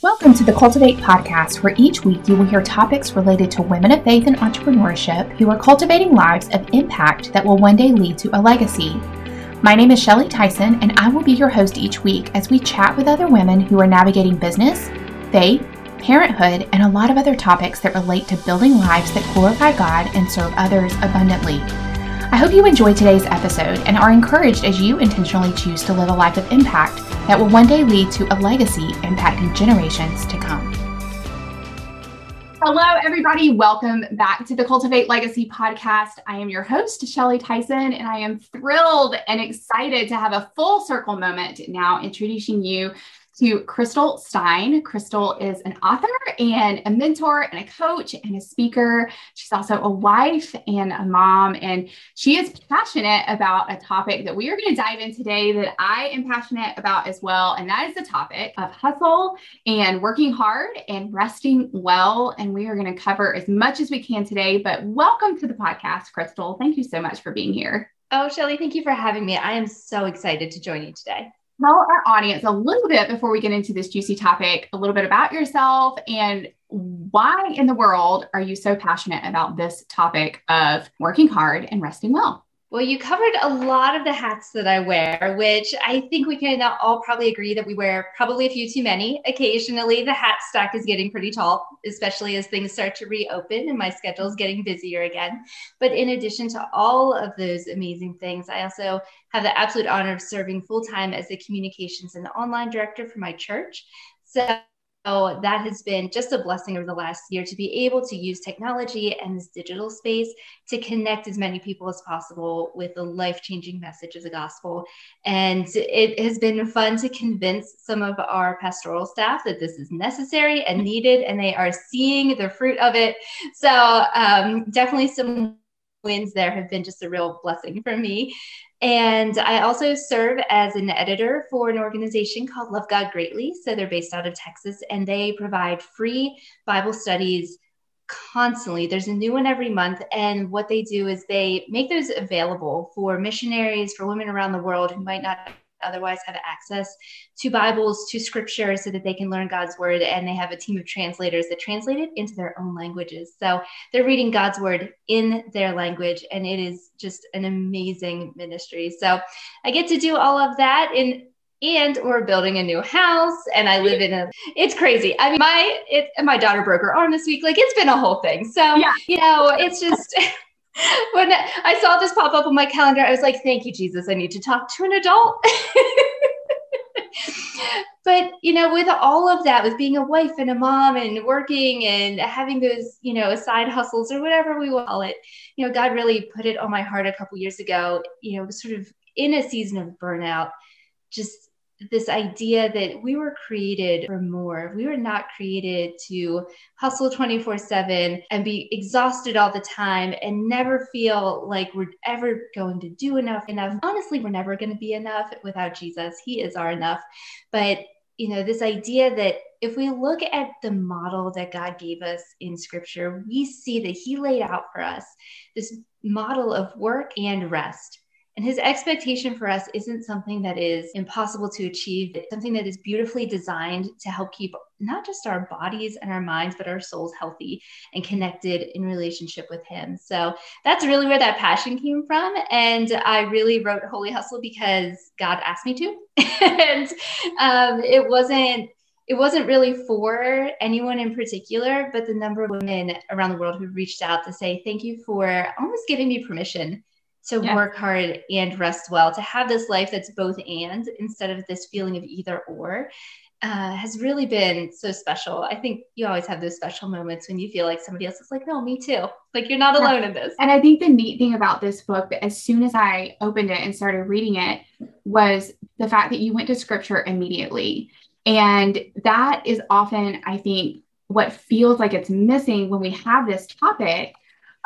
Welcome to the Cultivate podcast, where each week you will hear topics related to women of faith and entrepreneurship who are cultivating lives of impact that will one day lead to a legacy. My name is Shelly Tyson, and I will be your host each week as we chat with other women who are navigating business, faith, parenthood, and a lot of other topics that relate to building lives that glorify God and serve others abundantly. I hope you enjoyed today's episode and are encouraged as you intentionally choose to live a life of impact that will one day lead to a legacy impacting generations to come. Hello, everybody. Welcome back to the Cultivate Legacy podcast. I am your host, Shelly Tyson, and I am thrilled and excited to have a full circle moment now introducing you to Crystal Stine. Crystal is an author and a mentor and a coach and a speaker. She's also a wife and a mom, and she is passionate about a topic that we are going to dive in today that I am passionate about as well. And that is the topic of hustle and working hard and resting well. And we are going to cover as much as we can today. But welcome to the podcast, Crystal. Thank you so much for being here. Oh, Shelly, thank you for having me. I am so excited to join you today tell our audience a little bit before we get into this juicy topic, a little bit about yourself and why in the world are you so passionate about this topic of working hard and resting well? Well, you covered a lot of the hats that I wear, which I think we can all probably agree that we wear probably a few too many. Occasionally, the hat stack is getting pretty tall, especially as things start to reopen and my schedule is getting busier again. But in addition to all of those amazing things, I also have the absolute honor of serving full time as the communications and the online director for my church. So so that has been just a blessing over the last year to be able to use technology and this digital space to connect as many people as possible with the life changing message of the gospel. And it has been fun to convince some of our pastoral staff that this is necessary and needed, and they are seeing the fruit of it. So, um, definitely some wins there have been just a real blessing for me. And I also serve as an editor for an organization called Love God Greatly. So they're based out of Texas and they provide free Bible studies constantly. There's a new one every month. And what they do is they make those available for missionaries, for women around the world who might not otherwise have access to Bibles, to scripture, so that they can learn God's word. And they have a team of translators that translate it into their own languages. So they're reading God's word in their language, and it is just an amazing ministry. So I get to do all of that in and we're building a new house and i live in a it's crazy i mean my it my daughter broke her arm this week like it's been a whole thing so yeah. you know it's just when I saw this pop up on my calendar, I was like, thank you, Jesus. I need to talk to an adult. but, you know, with all of that, with being a wife and a mom and working and having those, you know, side hustles or whatever we call it, you know, God really put it on my heart a couple years ago, you know, sort of in a season of burnout, just this idea that we were created for more. We were not created to hustle 24 7 and be exhausted all the time and never feel like we're ever going to do enough. Enough. Honestly, we're never going to be enough without Jesus. He is our enough. But, you know, this idea that if we look at the model that God gave us in scripture, we see that He laid out for us this model of work and rest and his expectation for us isn't something that is impossible to achieve. It's something that is beautifully designed to help keep not just our bodies and our minds, but our souls healthy and connected in relationship with him. So that's really where that passion came from. And I really wrote Holy Hustle because God asked me to. and um, it wasn't it wasn't really for anyone in particular, but the number of women around the world who reached out to say, Thank you for almost giving me permission to work hard and rest well, to have this life that's both and instead of this feeling of either or. Uh, has really been so special. I think you always have those special moments when you feel like somebody else is like, no, me too. Like you're not alone in this. And I think the neat thing about this book, as soon as I opened it and started reading it, was the fact that you went to scripture immediately. And that is often, I think, what feels like it's missing when we have this topic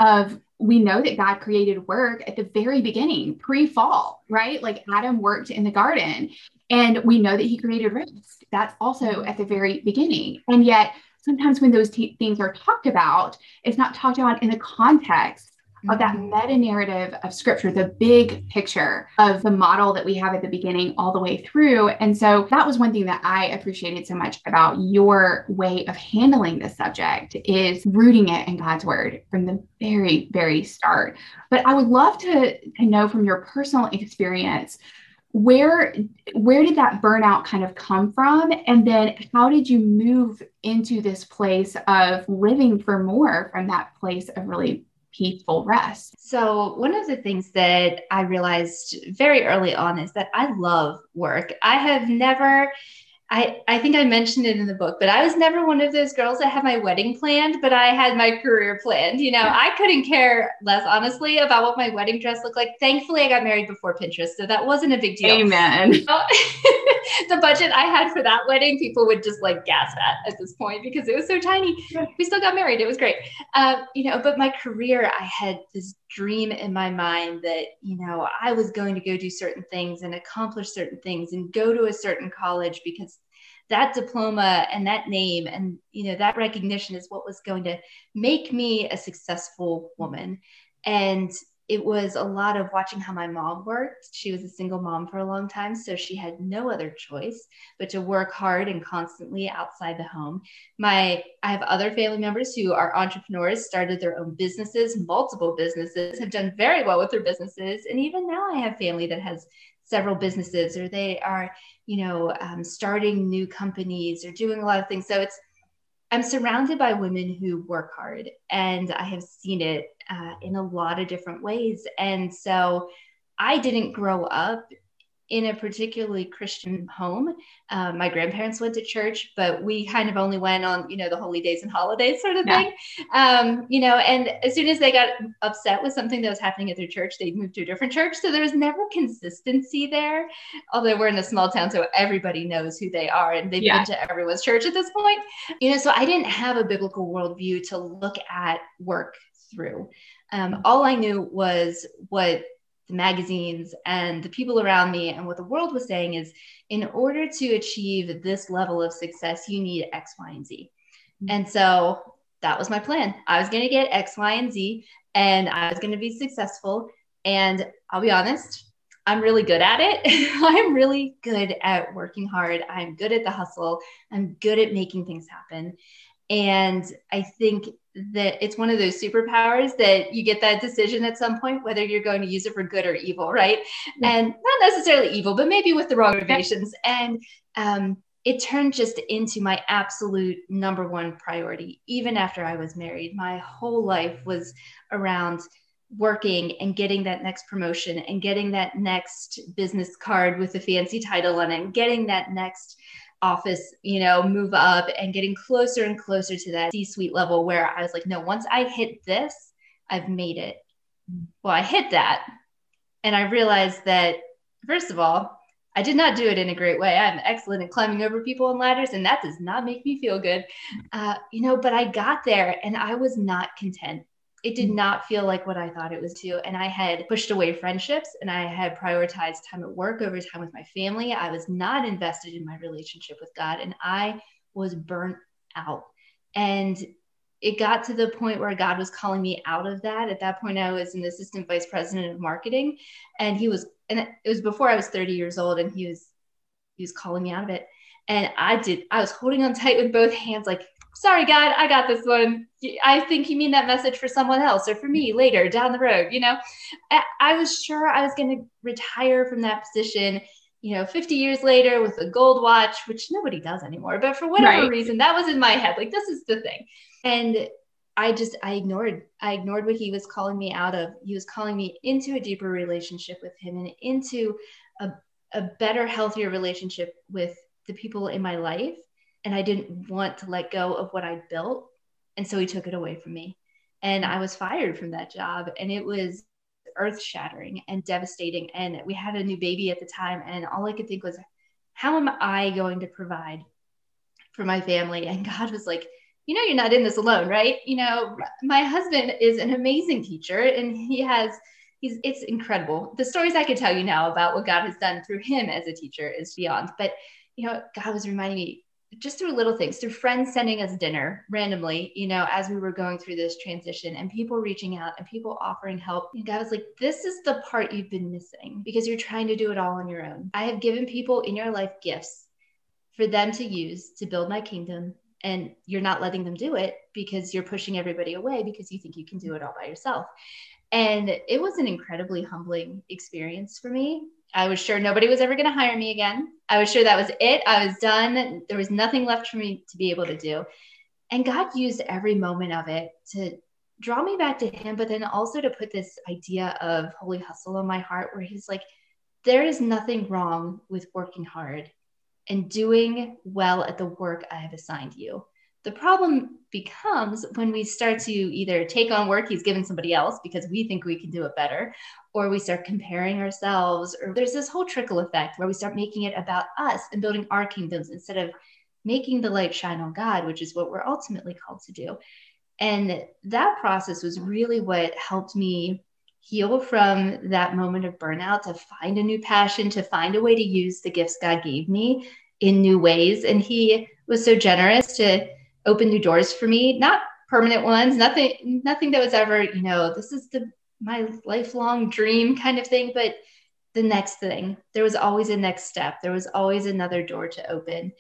of we know that God created work at the very beginning, pre fall, right? Like Adam worked in the garden, and we know that he created rest. That's also at the very beginning. And yet, sometimes when those t- things are talked about, it's not talked about in the context of that mm-hmm. meta narrative of scripture, the big picture of the model that we have at the beginning all the way through. And so that was one thing that I appreciated so much about your way of handling this subject is rooting it in God's word from the very, very start. But I would love to, to know from your personal experience where where did that burnout kind of come from and then how did you move into this place of living for more from that place of really peaceful rest. So one of the things that i realized very early on is that i love work. I have never I, I think I mentioned it in the book, but I was never one of those girls that had my wedding planned, but I had my career planned. You know, I couldn't care less, honestly, about what my wedding dress looked like. Thankfully, I got married before Pinterest, so that wasn't a big deal. Amen. the budget I had for that wedding, people would just like gasp at at this point because it was so tiny. We still got married. It was great. Um, you know, but my career, I had this dream in my mind that, you know, I was going to go do certain things and accomplish certain things and go to a certain college because that diploma and that name and you know that recognition is what was going to make me a successful woman and it was a lot of watching how my mom worked. She was a single mom for a long time, so she had no other choice but to work hard and constantly outside the home. My I have other family members who are entrepreneurs, started their own businesses, multiple businesses, have done very well with their businesses, and even now I have family that has several businesses or they are, you know, um, starting new companies or doing a lot of things. So it's I'm surrounded by women who work hard, and I have seen it uh, in a lot of different ways. And so I didn't grow up in a particularly Christian home. Um, my grandparents went to church, but we kind of only went on, you know, the holy days and holidays sort of yeah. thing. Um, you know, and as soon as they got upset with something that was happening at their church, they'd move to a different church. So there was never consistency there. Although we're in a small town, so everybody knows who they are and they've yeah. been to everyone's church at this point. You know, so I didn't have a biblical worldview to look at work through. Um, all I knew was what the magazines and the people around me and what the world was saying is in order to achieve this level of success, you need X, Y, and Z. Mm-hmm. And so that was my plan. I was going to get X, Y, and Z, and I was going to be successful. And I'll be honest, I'm really good at it. I'm really good at working hard. I'm good at the hustle. I'm good at making things happen. And I think that it's one of those superpowers that you get that decision at some point whether you're going to use it for good or evil right? Yeah. and not necessarily evil but maybe with the wrong motivations. And um, it turned just into my absolute number one priority even after i was married. My whole life was around working and getting that next promotion and getting that next business card with a fancy title on it and getting that next office, you know, move up and getting closer and closer to that C suite level where I was like, no, once I hit this, I've made it. Well, I hit that. And I realized that, first of all, I did not do it in a great way. I'm excellent at climbing over people and ladders, and that does not make me feel good. Uh, you know, but I got there and I was not content it did not feel like what I thought it was to. And I had pushed away friendships and I had prioritized time at work over time with my family. I was not invested in my relationship with God and I was burnt out. And it got to the point where God was calling me out of that. At that point, I was an assistant vice president of marketing. And he was, and it was before I was 30 years old, and he was, he was calling me out of it. And I did, I was holding on tight with both hands, like, sorry, God, I got this one. I think you mean that message for someone else or for me later down the road. You know, I, was sure I was going to retire from that position, you know, 50 years later with a gold watch, which nobody does anymore. But for whatever right. reason, that was in my head. Like, this is the thing. And I just, I ignored, I ignored what he was calling me out of. He was calling me into a deeper relationship with him and into a, a better, healthier relationship with the people in my life and I didn't want to let go of what I built. And so he took it away from me. And I was fired from that job. And it was earth shattering and devastating. And we had a new baby at the time. And all I could think was, how am I going to provide for my family? And God was like, you know, you're not in this alone, right? You know, my husband is an amazing teacher and he has, he's, it's incredible. The stories I could tell you now about what God has done through him as a teacher is beyond. But, you know, God was reminding me, just through little things, through friends sending us dinner randomly, you know, as we were going through this transition and people reaching out and people offering help. And God was like, this is the part you've been missing because you're trying to do it all on your own. I have given people in your life gifts for them to use to build my kingdom. And you're not letting them do it because you're pushing everybody away because you think you can do it all by yourself. And it was an incredibly humbling experience for me. I was sure nobody was ever going to hire me again. I was sure that was it. I was done. There was nothing left for me to be able to do. And God used every moment of it to draw me back to Him, but then also to put this idea of holy hustle on my heart where He's like, there is nothing wrong with working hard and doing well at the work I have assigned you. The problem becomes when we start to either take on work he's given somebody else because we think we can do it better, or we start comparing ourselves, or there's this whole trickle effect where we start making it about us and building our kingdoms instead of making the light shine on God, which is what we're ultimately called to do. And that process was really what helped me heal from that moment of burnout to find a new passion, to find a way to use the gifts God gave me in new ways. And He was so generous to open new doors for me, not permanent ones, nothing, nothing that was ever, you know, this is the my lifelong dream kind of thing, but the next thing. There was always a next step. There was always another door to open.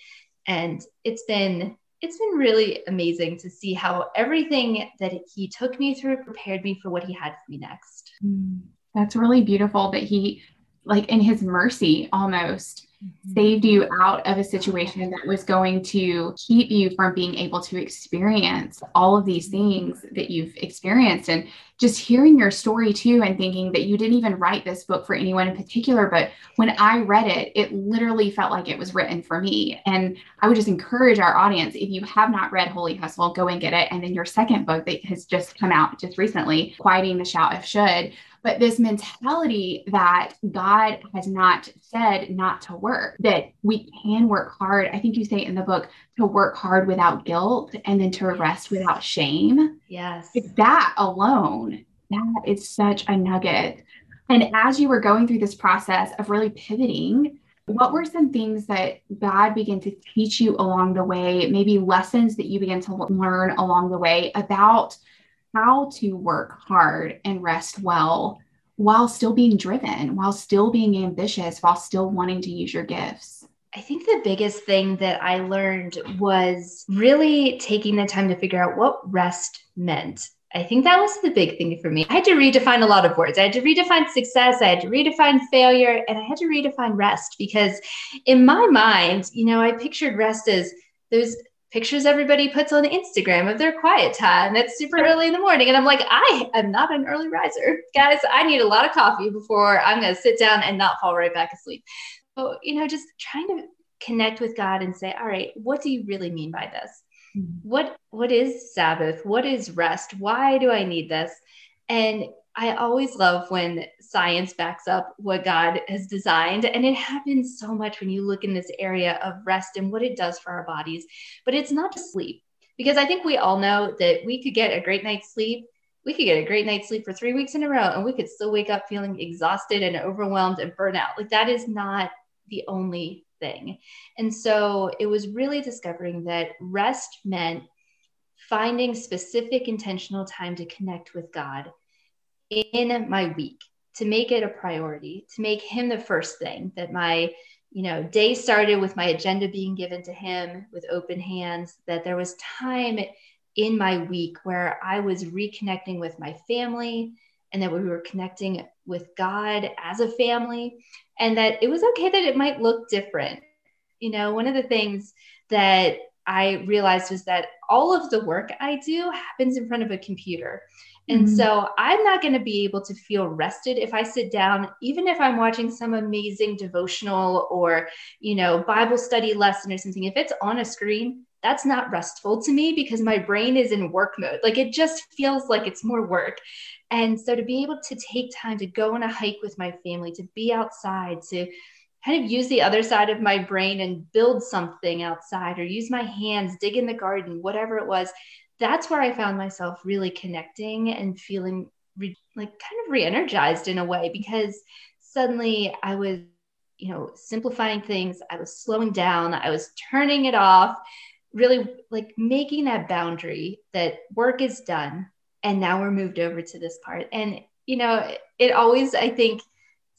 And it's been it's been really amazing to see how everything that he took me through prepared me for what he had for me next. Mm, that's really beautiful that he like in his mercy almost. Mm-hmm. saved you out of a situation that was going to keep you from being able to experience all of these things that you've experienced. And just hearing your story too and thinking that you didn't even write this book for anyone in particular but when i read it it literally felt like it was written for me. And i would just encourage our audience if you have not read holy hustle go and get it. And then your second book that has just come out just recently quieting the shout of should. But this mentality that God has not said not to work, that we can work hard. I think you say in the book to work hard without guilt and then to rest without shame. Yes. That alone, that is such a nugget. And as you were going through this process of really pivoting, what were some things that God began to teach you along the way, maybe lessons that you began to learn along the way about how to work hard and rest well while still being driven, while still being ambitious, while still wanting to use your gifts? I think the biggest thing that I learned was really taking the time to figure out what rest meant. I think that was the big thing for me. I had to redefine a lot of words. I had to redefine success, I had to redefine failure, and I had to redefine rest because in my mind, you know, I pictured rest as those pictures everybody puts on Instagram of their quiet time. That's super early in the morning. And I'm like, I am not an early riser. Guys, I need a lot of coffee before I'm going to sit down and not fall right back asleep. But, you know, just trying to connect with God and say, all right, what do you really mean by this? Mm-hmm. What what is Sabbath? What is rest? Why do I need this? And I always love when science backs up what God has designed. And it happens so much when you look in this area of rest and what it does for our bodies. But it's not just sleep, because I think we all know that we could get a great night's sleep. We could get a great night's sleep for three weeks in a row, and we could still wake up feeling exhausted and overwhelmed and burnt out. Like that is not the only thing. And so it was really discovering that rest meant finding specific intentional time to connect with God in my week to make it a priority, to make him the first thing that my you know day started with my agenda being given to him with open hands that there was time in my week where I was reconnecting with my family and that we were connecting with God as a family and that it was okay that it might look different. You know, one of the things that I realized was that all of the work I do happens in front of a computer. And mm-hmm. so I'm not going to be able to feel rested if I sit down, even if I'm watching some amazing devotional or, you know, Bible study lesson or something. If it's on a screen, that's not restful to me because my brain is in work mode. Like it just feels like it's more work. And so to be able to take time to go on a hike with my family, to be outside, to kind of use the other side of my brain and build something outside or use my hands, dig in the garden, whatever it was, that's where I found myself really connecting and feeling re- like kind of re energized in a way because suddenly I was you know, simplifying things. I was slowing down. I was turning it off, really like making that boundary that work is done. And now we're moved over to this part. And, you know, it always, I think,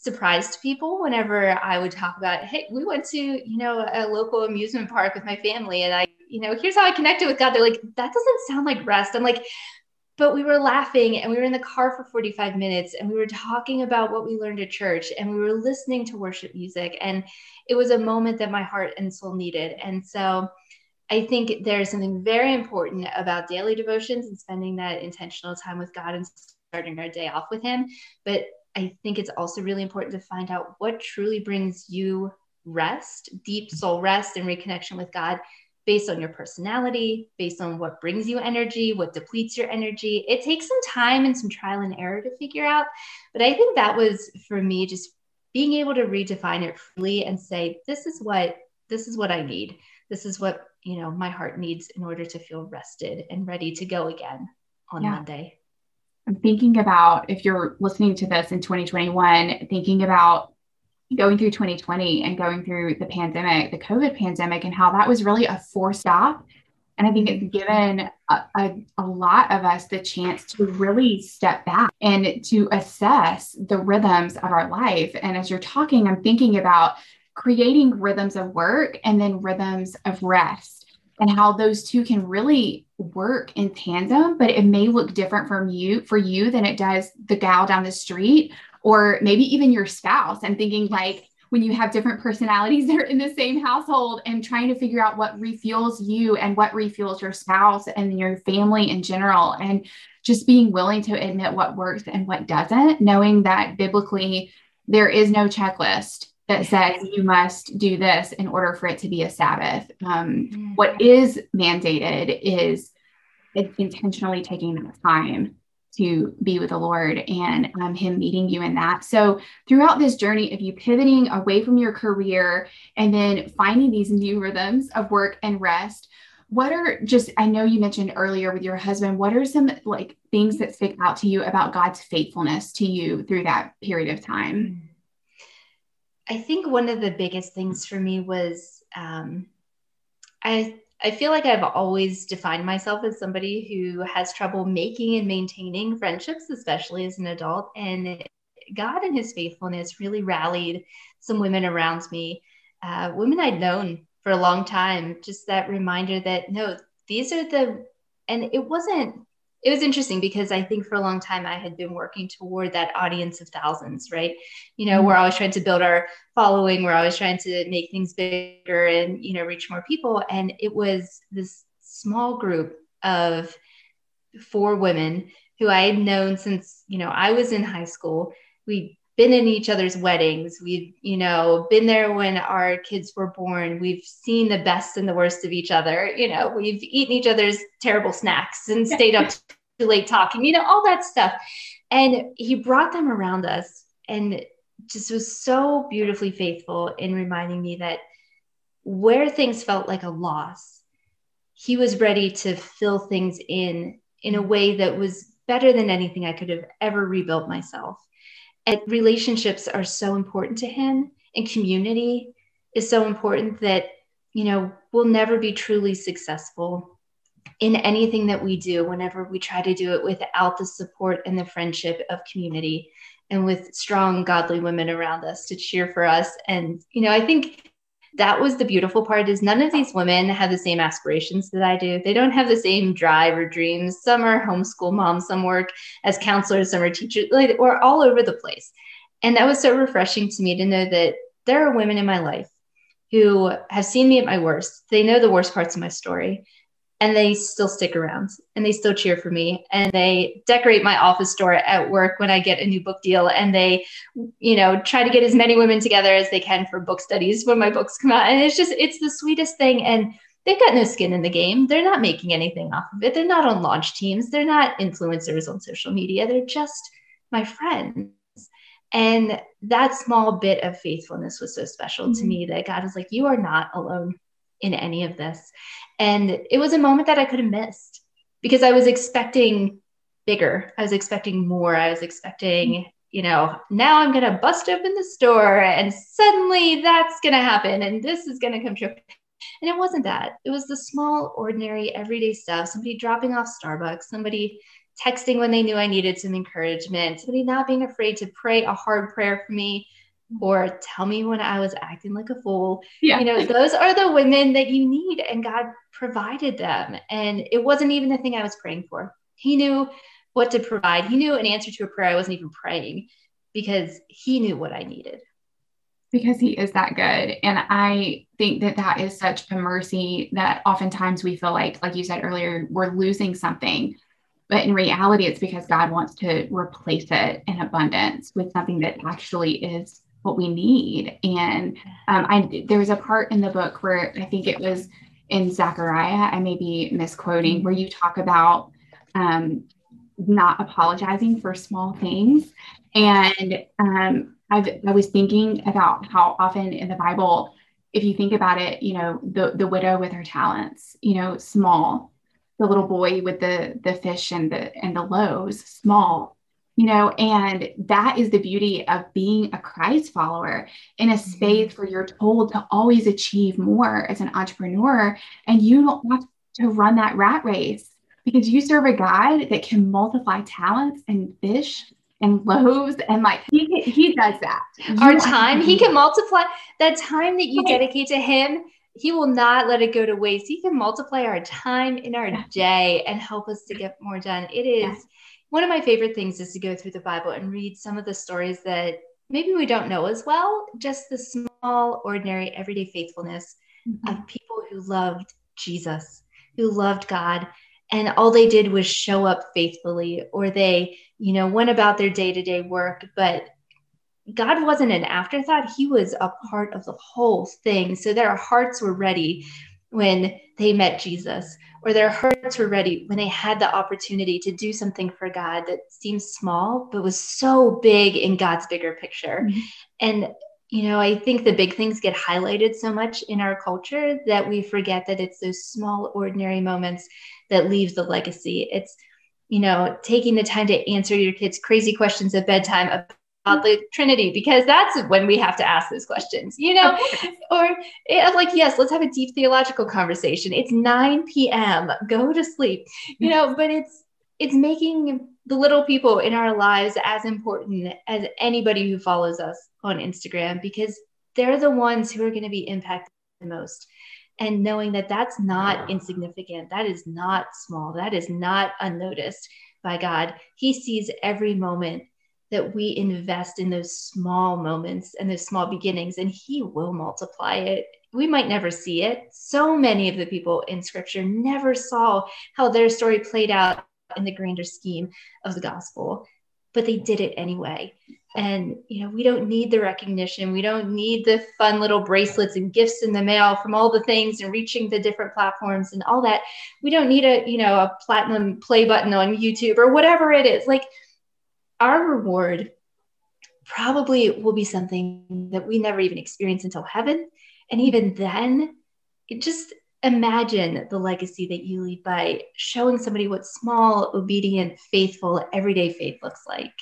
surprised people whenever I would talk about, hey, we went to, you know, a local amusement park with my family and I, you know, here's how I connected with God. They're like, that doesn't sound like rest. I'm like, but we were laughing and we were in the car for 45 minutes and we were talking about what we learned at church and we were listening to worship music and it was a moment that my heart and soul needed and so i think there's something very important about daily devotions and spending that intentional time with god and starting our day off with him but i think it's also really important to find out what truly brings you rest deep soul rest and reconnection with god based on your personality, based on what brings you energy, what depletes your energy. It takes some time and some trial and error to figure out. But I think that was for me just being able to redefine it freely and say, this is what this is what I need. This is what, you know, my heart needs in order to feel rested and ready to go again on yeah. Monday. I'm thinking about if you're listening to this in 2021, thinking about going through 2020 and going through the pandemic, the COVID pandemic, and how that was really a forced stop. And I think it's given a, a, a, lot of us the chance to really step back and to assess the rhythms of our life. And as you're talking, I'm thinking about creating rhythms of work and then rhythms of rest and how those two can really work in tandem, but it may look different from you for you than it does the gal down the street or maybe even your spouse. I'm thinking like when you have different personalities that are in the same household and trying to figure out what refuels you and what refuels your spouse and your family in general. And just being willing to admit what works and what doesn't, knowing that biblically there is no checklist that says you must do this in order for it to be a Sabbath. Um, mm-hmm. What is mandated is intentionally taking that time to be with the Lord and um, Him meeting you in that. So, throughout this journey of you pivoting away from your career and then finding these new rhythms of work and rest, what are just, I know you mentioned earlier with your husband, what are some like things that stick out to you about God's faithfulness to you through that period of time? I think one of the biggest things for me was um, I I feel like I've always defined myself as somebody who has trouble making and maintaining friendships, especially as an adult. And God and his faithfulness really rallied some women around me, uh, women I'd known for a long time. Just that reminder that no, these are the, and it wasn't it was interesting because I think for a long time I had been working toward that audience of thousands, right? You know, mm-hmm. we're always trying to build our following, we're always trying to make things bigger and, you know, reach more people. And it was this small group of four women who I had known since, you know, I was in high school. We been in each other's weddings. We've, you know, been there when our kids were born. We've seen the best and the worst of each other. You know, we've eaten each other's terrible snacks and stayed up too late talking, you know, all that stuff. And he brought them around us and just was so beautifully faithful in reminding me that where things felt like a loss, he was ready to fill things in in a way that was better than anything I could have ever rebuilt myself. And relationships are so important to him, and community is so important that, you know, we'll never be truly successful in anything that we do whenever we try to do it without the support and the friendship of community and with strong godly women around us to cheer for us. And you know i think that was the beautiful part is none of these women have the same aspirations that I do. They don't have the same drive or dreams. Some are homeschool moms, some work as counselors, some are teachers, like we're all over the place. And that was so refreshing to me to know that there are women in my life who have seen me at my worst. They know the worst parts of my story and they still stick around and they still cheer for me and they decorate my office door at work when I get a new book deal and they you know try to get as many women together as they can for book studies when my books come out and it's just it's the sweetest thing and they've got no skin in the game. They're not making anything off of it. They're not on launch teams. They're not influencers on social media. They're just my friends and that small bit of faithfulness was so special mm-hmm. to me that God is like you are not alone in any of this and it was a moment that I could have missed because I was expecting bigger. I was expecting more. I was expecting, you know, now I'm going to bust open the store and suddenly that's going to happen and this is going to come true. And it wasn't that. It was the small, ordinary, everyday stuff. Somebody dropping off Starbucks, somebody texting when they knew I needed some encouragement, somebody not being afraid to pray a hard prayer for me or tell me when I was acting like a fool. Yeah. You know, those are the women that you need, and God provided them. And it wasn't even the thing I was praying for. He knew what to provide. He knew an answer to a prayer I wasn't even praying because he knew what I needed. Because he is that good. And I think that that is such a mercy that oftentimes we feel like, like you said earlier, we're losing something. But in reality, it's because God wants to replace it in abundance with something that actually is what we need. And um, I there was a part in the book where I think it was in Zechariah, I may be misquoting, where you talk about um, not apologizing for small things. And um, I've, I was thinking about how often in the Bible, if you think about it, you know, the, the widow with her talents, you know, small, the little boy with the, the fish and the, and the loaves, small, you know, and that is the beauty of being a Christ follower in a space mm-hmm. where you're told to always achieve more as an entrepreneur and you don't have to run that rat race because you serve a God that can multiply talents and fish and loaves and like he he does that. Our time, he can multiply that time that you dedicate to him. He will not let it go to waste. He can multiply our time in our day and help us to get more done. It is one of my favorite things is to go through the Bible and read some of the stories that maybe we don't know as well, just the small, ordinary, everyday faithfulness mm-hmm. of people who loved Jesus, who loved God, and all they did was show up faithfully or they you know went about their day-to-day work but god wasn't an afterthought he was a part of the whole thing so their hearts were ready when they met jesus or their hearts were ready when they had the opportunity to do something for god that seemed small but was so big in god's bigger picture mm-hmm. and you know, I think the big things get highlighted so much in our culture that we forget that it's those small, ordinary moments that leave the legacy. It's, you know, taking the time to answer your kids' crazy questions at bedtime the Trinity, because that's when we have to ask those questions, you know, or eh, like, yes, let's have a deep theological conversation. It's 9 p.m. Go to sleep, you know, but it's, it's making the little people in our lives as important as anybody who follows us on Instagram because they're the ones who are going to be impacted the most. And knowing that that's not insignificant, that is not small, that is not unnoticed by God. He sees every moment that we invest in those small moments and those small beginnings, and He will multiply it. We might never see it. So many of the people in scripture never saw how their story played out in the grander scheme of the gospel, but they did it anyway. And, you know, we don't need the recognition. We don't need the fun little bracelets and gifts in the mail from all the things and reaching the different platforms and all that. We don't need a, you know, a platinum play button on YouTube or whatever it is. Like our reward probably will be something that we never even experience until heaven. And even then, it just imagine the legacy that you leave by showing somebody what small, obedient, faithful, everyday faith looks like.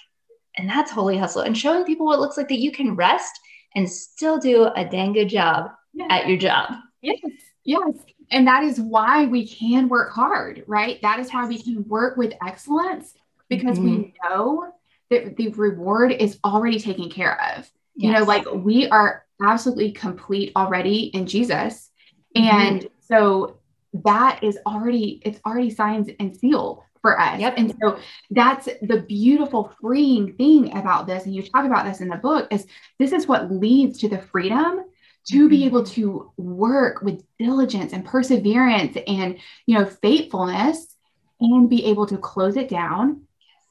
And that's holy hustle and showing people what it looks like that you can rest and still do a dang good job yes. at your job. Yes. Yes. And that is why we can work hard, right? That is why we can work with excellence because mm-hmm. we know that the reward is already taken care of. Yes. You know, like we are absolutely complete already in Jesus. Mm-hmm. And so that is already, it's already signed and sealed for us. Yep. And so that's the beautiful freeing thing about this. And you talk about this in the book is this is what leads to the freedom to mm-hmm. be able to work with diligence and perseverance and you know faithfulness and be able to close it down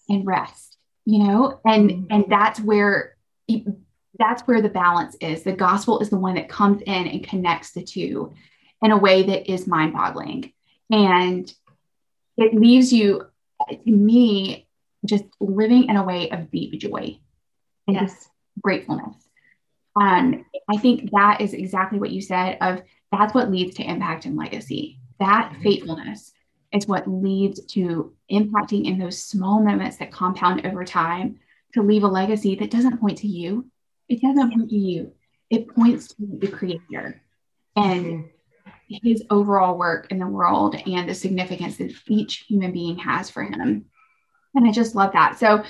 and rest you know and mm-hmm. and that's where that's where the balance is the gospel is the one that comes in and connects the two in a way that is mind boggling. And it leaves you, to me, just living in a way of deep joy and yes. gratefulness. Um, I think that is exactly what you said of that's what leads to impact and legacy. That mm-hmm. faithfulness is what leads to impacting in those small moments that compound over time to leave a legacy that doesn't point to you. It doesn't point to you. It points to the creator and mm-hmm. his overall work in the world and the significance that each human being has for him. And I just love that. So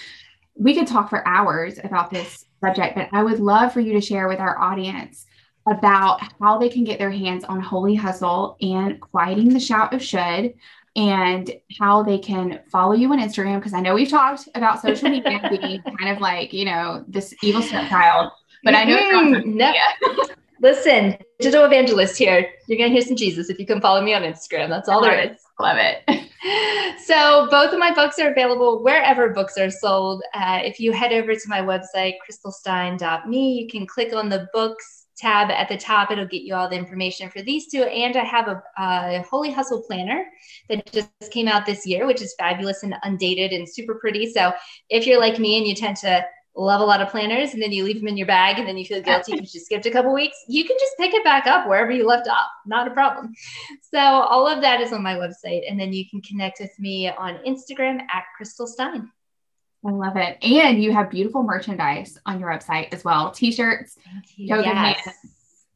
we could talk for hours about this subject, but I would love for you to share with our audience about how they can get their hands on Holy Hustle and quieting the shout of should and how they can follow you on Instagram. Because I know we've talked about social media being kind of like, you know, this evil stepchild, but I know mm-hmm. no. Listen, digital evangelist here. You're going to hear some Jesus if you can follow me on Instagram. That's all there is. Love it. so both of my books are available wherever books are sold. Uh, if you head over to my website, crystalstine.me, you can click on the books tab at the top. It'll get you all the information for these two. And I have a, a Holy Hustle planner that just came out this year, which is fabulous and undated and super pretty. So if you're like me and you tend to love a lot of planners and then you leave them in your bag and then you feel guilty because you skipped a couple weeks, you can just pick it back up wherever you left off. Not a problem. So all of that is on my website. And then you can connect with me on Instagram at Crystal Stine. I love it. And you have beautiful merchandise on your website as well. T-shirts, yoga yes.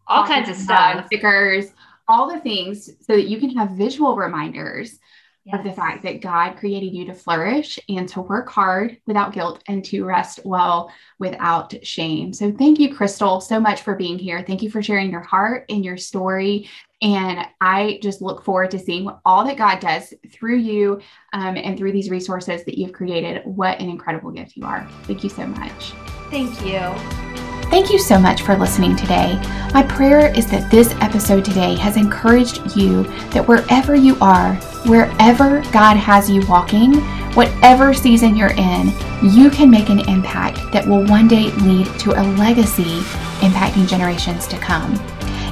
all kinds of stuff, stickers, all the things so that you can have visual reminders yes. of the fact that God created you to flourish and to work hard without guilt and to rest well without shame. So, thank you, Crystal, so much for being here. Thank you for sharing your heart and your story. And I just look forward to seeing all that God does through you um, and through these resources that you've created. What an incredible gift you are. Thank you so much. Thank you. Thank you so much for listening today. My prayer is that this episode today has encouraged you that wherever you are, wherever God has you walking, whatever season you're in, you can make an impact that will one day lead to a legacy impacting generations to come.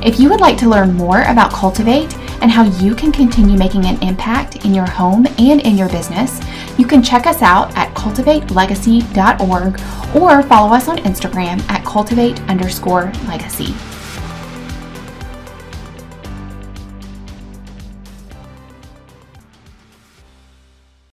If you would like to learn more about Cultivate and how you can continue making an impact in your home and in your business, you can check us out at cultivatelegacy.org or follow us on Instagram at cultivate underscore legacy.